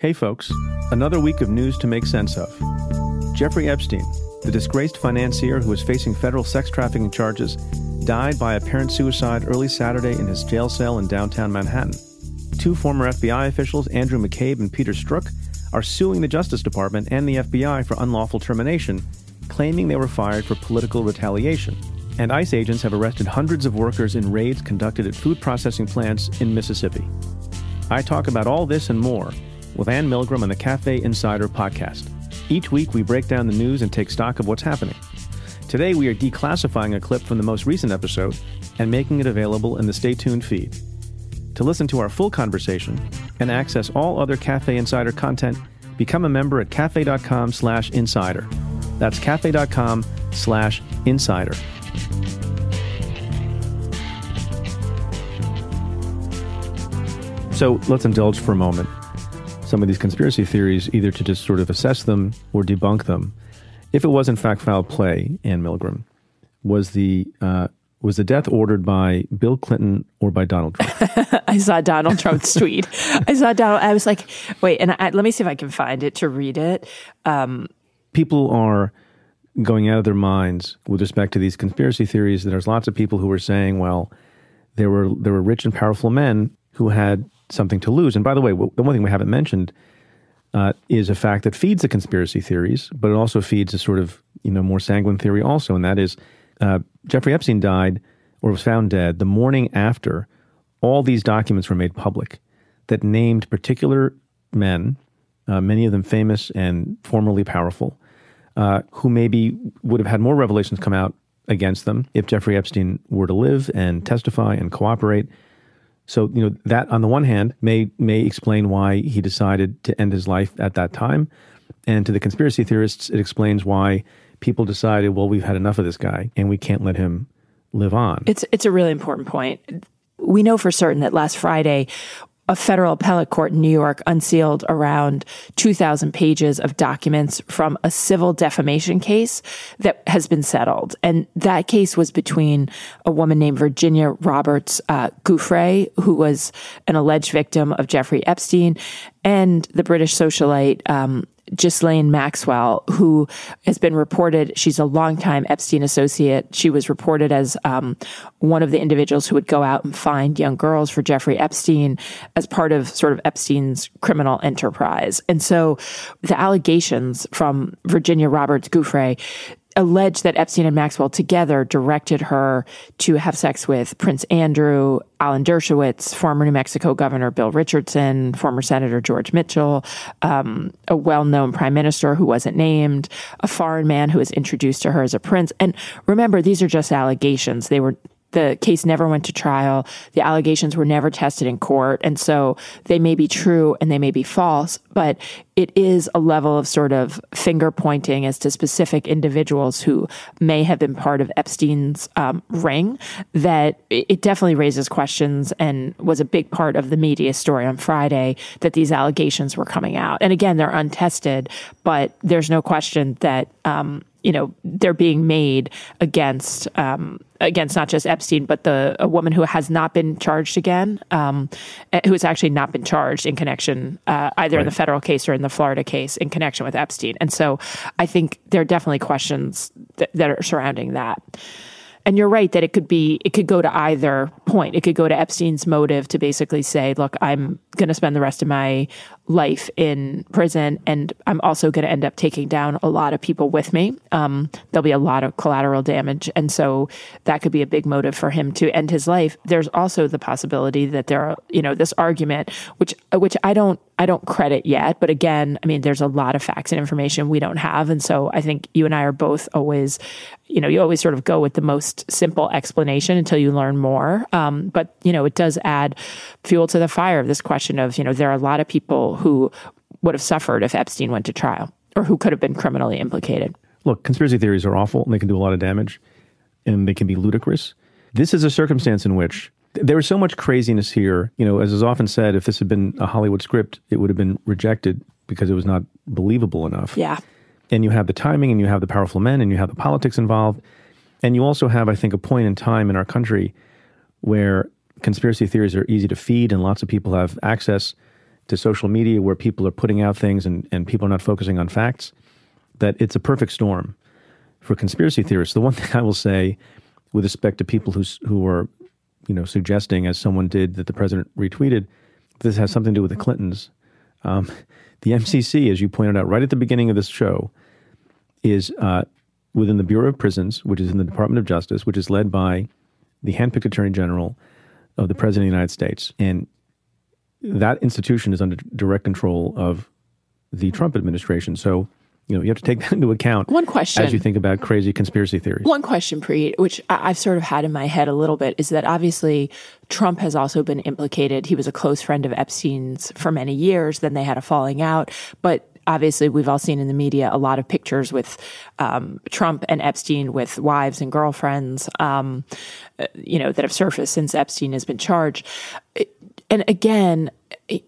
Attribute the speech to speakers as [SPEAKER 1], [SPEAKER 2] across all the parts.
[SPEAKER 1] Hey, folks, another week of news to make sense of. Jeffrey Epstein, the disgraced financier who is facing federal sex trafficking charges, died by apparent suicide early Saturday in his jail cell in downtown Manhattan. Two former FBI officials, Andrew McCabe and Peter Strzok, are suing the Justice Department and the FBI for unlawful termination, claiming they were fired for political retaliation. And ICE agents have arrested hundreds of workers in raids conducted at food processing plants in Mississippi. I talk about all this and more with Anne Milgram on the Cafe Insider podcast. Each week, we break down the news and take stock of what's happening. Today, we are declassifying a clip from the most recent episode and making it available in the Stay Tuned feed. To listen to our full conversation and access all other Cafe Insider content, become a member at cafe.com slash insider. That's cafe.com slash insider. So let's indulge for a moment some of these conspiracy theories, either to just sort of assess them or debunk them. If it was in fact foul play, Anne Milgram, was the uh, was the death ordered by Bill Clinton or by Donald Trump?
[SPEAKER 2] I saw Donald Trump's tweet. I saw Donald. I was like, wait, and I, let me see if I can find it to read it. Um,
[SPEAKER 1] people are going out of their minds with respect to these conspiracy theories. There's lots of people who are saying, well, there were there were rich and powerful men who had something to lose. And by the way, the one thing we haven't mentioned uh, is a fact that feeds the conspiracy theories, but it also feeds a sort of you know more sanguine theory also, and that is uh, Jeffrey Epstein died or was found dead the morning after all these documents were made public that named particular men, uh, many of them famous and formerly powerful, uh, who maybe would have had more revelations come out against them if Jeffrey Epstein were to live and testify and cooperate so, you know, that on the one hand may may explain why he decided to end his life at that time. And to the conspiracy theorists, it explains why people decided, well, we've had enough of this guy and we can't let him live on.
[SPEAKER 2] It's it's a really important point. We know for certain that last Friday a federal appellate court in New York unsealed around 2,000 pages of documents from a civil defamation case that has been settled. And that case was between a woman named Virginia Roberts uh, Giuffre, who was an alleged victim of Jeffrey Epstein, and the British socialite um, Ghislaine Maxwell, who has been reported, she's a longtime Epstein associate. She was reported as um, one of the individuals who would go out and find young girls for Jeffrey Epstein as part of sort of Epstein's criminal enterprise. And so the allegations from Virginia Roberts Giuffre alleged that Epstein and Maxwell together directed her to have sex with Prince Andrew, Alan Dershowitz, former New Mexico Governor Bill Richardson, former Senator George Mitchell, um, a well known prime minister who wasn't named, a foreign man who was introduced to her as a prince. And remember, these are just allegations. They were the case never went to trial. The allegations were never tested in court. And so they may be true and they may be false, but it is a level of sort of finger pointing as to specific individuals who may have been part of Epstein's um, ring that it definitely raises questions and was a big part of the media story on Friday that these allegations were coming out. And again, they're untested, but there's no question that, um, you know they're being made against um, against not just Epstein, but the a woman who has not been charged again, um, eh, who has actually not been charged in connection uh, either right. in the federal case or in the Florida case in connection with Epstein. And so I think there are definitely questions that, that are surrounding that. And you're right that it could be, it could go to either point. It could go to Epstein's motive to basically say, look, I'm going to spend the rest of my life in prison and I'm also going to end up taking down a lot of people with me. Um, there'll be a lot of collateral damage. And so that could be a big motive for him to end his life. There's also the possibility that there are, you know, this argument, which, which I don't, I don't credit yet. But again, I mean, there's a lot of facts and information we don't have. And so I think you and I are both always, you know, you always sort of go with the most simple explanation until you learn more. Um, but, you know, it does add fuel to the fire of this question of, you know, there are a lot of people who would have suffered if Epstein went to trial or who could have been criminally implicated.
[SPEAKER 1] Look, conspiracy theories are awful and they can do a lot of damage and they can be ludicrous. This is a circumstance in which there was so much craziness here. You know, as is often said, if this had been a Hollywood script, it would have been rejected because it was not believable enough.
[SPEAKER 2] Yeah.
[SPEAKER 1] And you have the timing and you have the powerful men and you have the politics involved. And you also have, I think, a point in time in our country where conspiracy theories are easy to feed and lots of people have access to social media where people are putting out things and, and people are not focusing on facts, that it's a perfect storm for conspiracy theorists. The one thing I will say with respect to people who, who are, you know, suggesting, as someone did that the president retweeted, this has something to do with the Clintons. Um, the MCC, as you pointed out right at the beginning of this show, is uh, within the Bureau of Prisons, which is in the Department of Justice, which is led by the handpicked Attorney General of the President of the United States. And that institution is under direct control of the Trump administration. So, you know, you have to take that into account.
[SPEAKER 2] One question.
[SPEAKER 1] As you think about crazy conspiracy theories.
[SPEAKER 2] One question, Preet, which I've sort of had in my head a little bit, is that obviously Trump has also been implicated. He was a close friend of Epstein's for many years. Then they had a falling out. But obviously we've all seen in the media a lot of pictures with um, Trump and Epstein with wives and girlfriends, um, uh, you know, that have surfaced since Epstein has been charged. And again,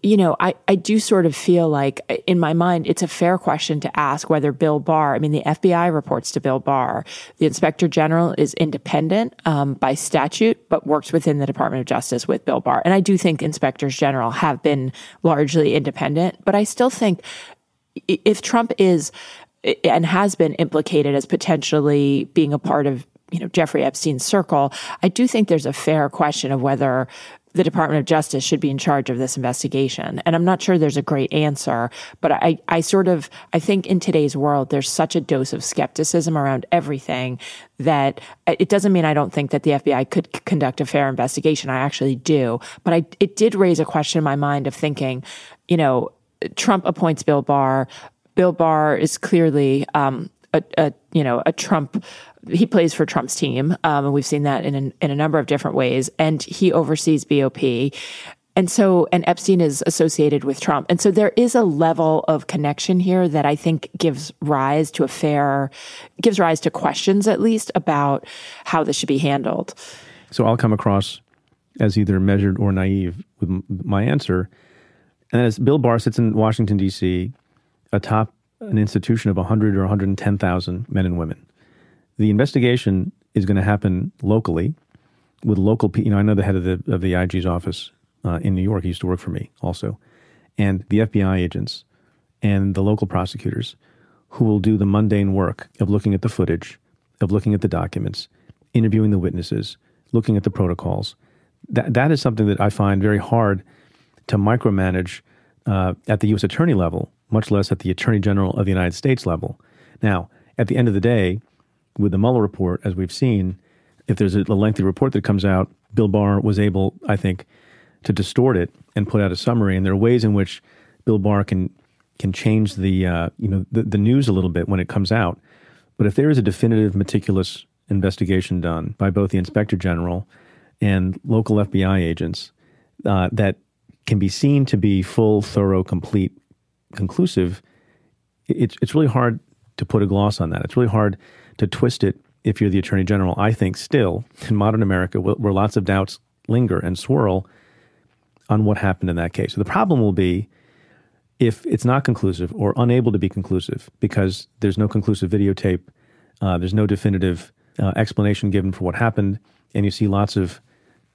[SPEAKER 2] you know, I, I do sort of feel like in my mind, it's a fair question to ask whether Bill Barr, I mean, the FBI reports to Bill Barr. The inspector general is independent um, by statute, but works within the Department of Justice with Bill Barr. And I do think inspectors general have been largely independent, but I still think if Trump is and has been implicated as potentially being a part of you know Jeffrey Epstein's circle, I do think there's a fair question of whether the Department of Justice should be in charge of this investigation. And I'm not sure there's a great answer, but I, I sort of, I think in today's world, there's such a dose of skepticism around everything that it doesn't mean I don't think that the FBI could conduct a fair investigation. I actually do. But I, it did raise a question in my mind of thinking, you know, Trump appoints Bill Barr. Bill Barr is clearly um, a, a, you know a Trump. He plays for Trump's team, um, and we've seen that in in a number of different ways. And he oversees BOP. And so, and Epstein is associated with Trump. And so there is a level of connection here that I think gives rise to a fair, gives rise to questions at least about how this should be handled.
[SPEAKER 1] So I'll come across as either measured or naive with my answer. And as Bill Barr sits in Washington, D.C., atop an institution of 100 or 110,000 men and women. The investigation is going to happen locally with local people. You know, I know the head of the, of the IG's office uh, in New York. He used to work for me also. And the FBI agents and the local prosecutors who will do the mundane work of looking at the footage, of looking at the documents, interviewing the witnesses, looking at the protocols. That, that is something that I find very hard – to micromanage uh, at the U.S. Attorney level, much less at the Attorney General of the United States level. Now, at the end of the day, with the Mueller report, as we've seen, if there's a, lengthy report that comes out, Bill Barr was able, I think, to distort it and put out a summary. And there are ways in which Bill Barr can can change the uh, you know the, the news a little bit when it comes out. But if there is a definitive, meticulous investigation done by both the Inspector General and local FBI agents uh, that can be seen to be full, thorough, complete, conclusive, it's it's really hard to put a gloss on that. It's really hard to twist it if you're the attorney general. I think still in modern America, where lots of doubts linger and swirl on what happened in that case. So the problem will be if it's not conclusive or unable to be conclusive because there's no conclusive videotape, uh, there's no definitive uh, explanation given for what happened, and you see lots of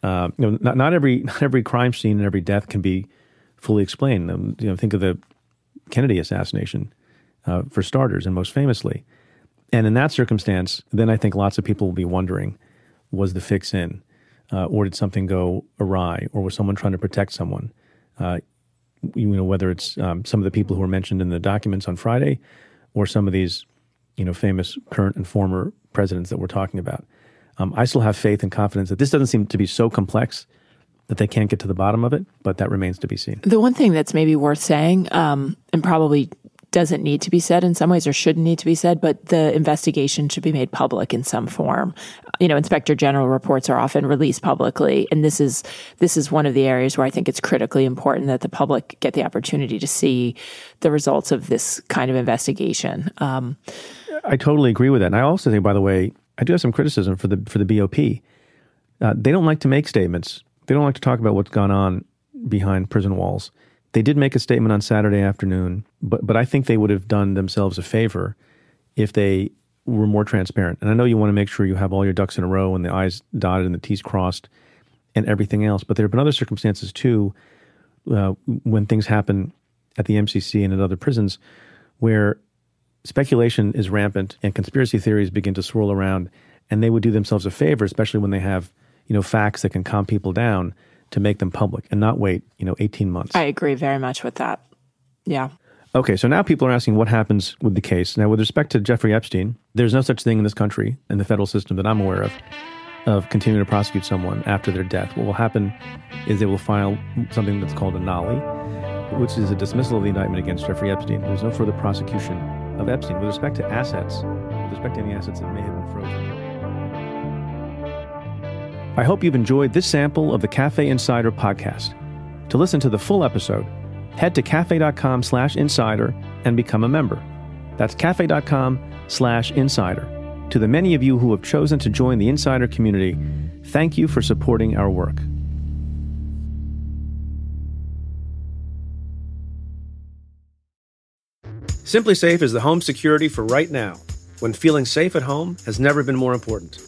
[SPEAKER 1] uh, you know, not, not every not every crime scene and every death can be fully explained. Um, you know, think of the Kennedy assassination uh, for starters, and most famously. And in that circumstance, then I think lots of people will be wondering: Was the fix in, uh, or did something go awry, or was someone trying to protect someone? Uh, you know, whether it's um, some of the people who were mentioned in the documents on Friday, or some of these, you know, famous current and former presidents that we're talking about. Um, I still have faith and confidence that this doesn't seem to be so complex that they can't get to the bottom of it, but that remains to be seen.
[SPEAKER 2] The one thing that's maybe worth saying, um, and probably doesn't need to be said in some ways or shouldn't need to be said, but the investigation should be made public in some form. You know, inspector general reports are often released publicly, and this is this is one of the areas where I think it's critically important that the public get the opportunity to see the results of this kind of investigation. Um,
[SPEAKER 1] I totally agree with that, and I also think, by the way, I do have some criticism for the for the BOP. Uh, they don't like to make statements. They don't like to talk about what's gone on behind prison walls. They did make a statement on Saturday afternoon, but but I think they would have done themselves a favor if they were more transparent. And I know you want to make sure you have all your ducks in a row and the I's dotted and the T's crossed and everything else. But there have been other circumstances too uh, when things happen at the MCC and at other prisons where speculation is rampant and conspiracy theories begin to swirl around and they would do themselves a favor especially when they have you know facts that can calm people down to make them public and not wait you know 18 months.
[SPEAKER 2] I agree very much with that. Yeah.
[SPEAKER 1] Okay so now people are asking what happens with the case. Now with respect to jeffrey epstein there's no such thing in this country in the federal system that i'm aware of of continuing to prosecute someone after their death. What will happen is they will file something that's called a nolle which is a dismissal of the indictment against jeffrey epstein. There's no further prosecution of epstein. With respect to assets with respect to any assets that may have been frozen I hope you've enjoyed this sample of the Cafe Insider podcast. To listen to the full episode, head to cafe.com slash insider and become a member. That's cafe.com slash insider. To the many of you who have chosen to join the insider community, thank you for supporting our work. SimpliSafe is the home security for right now, when feeling safe at home has never been more important.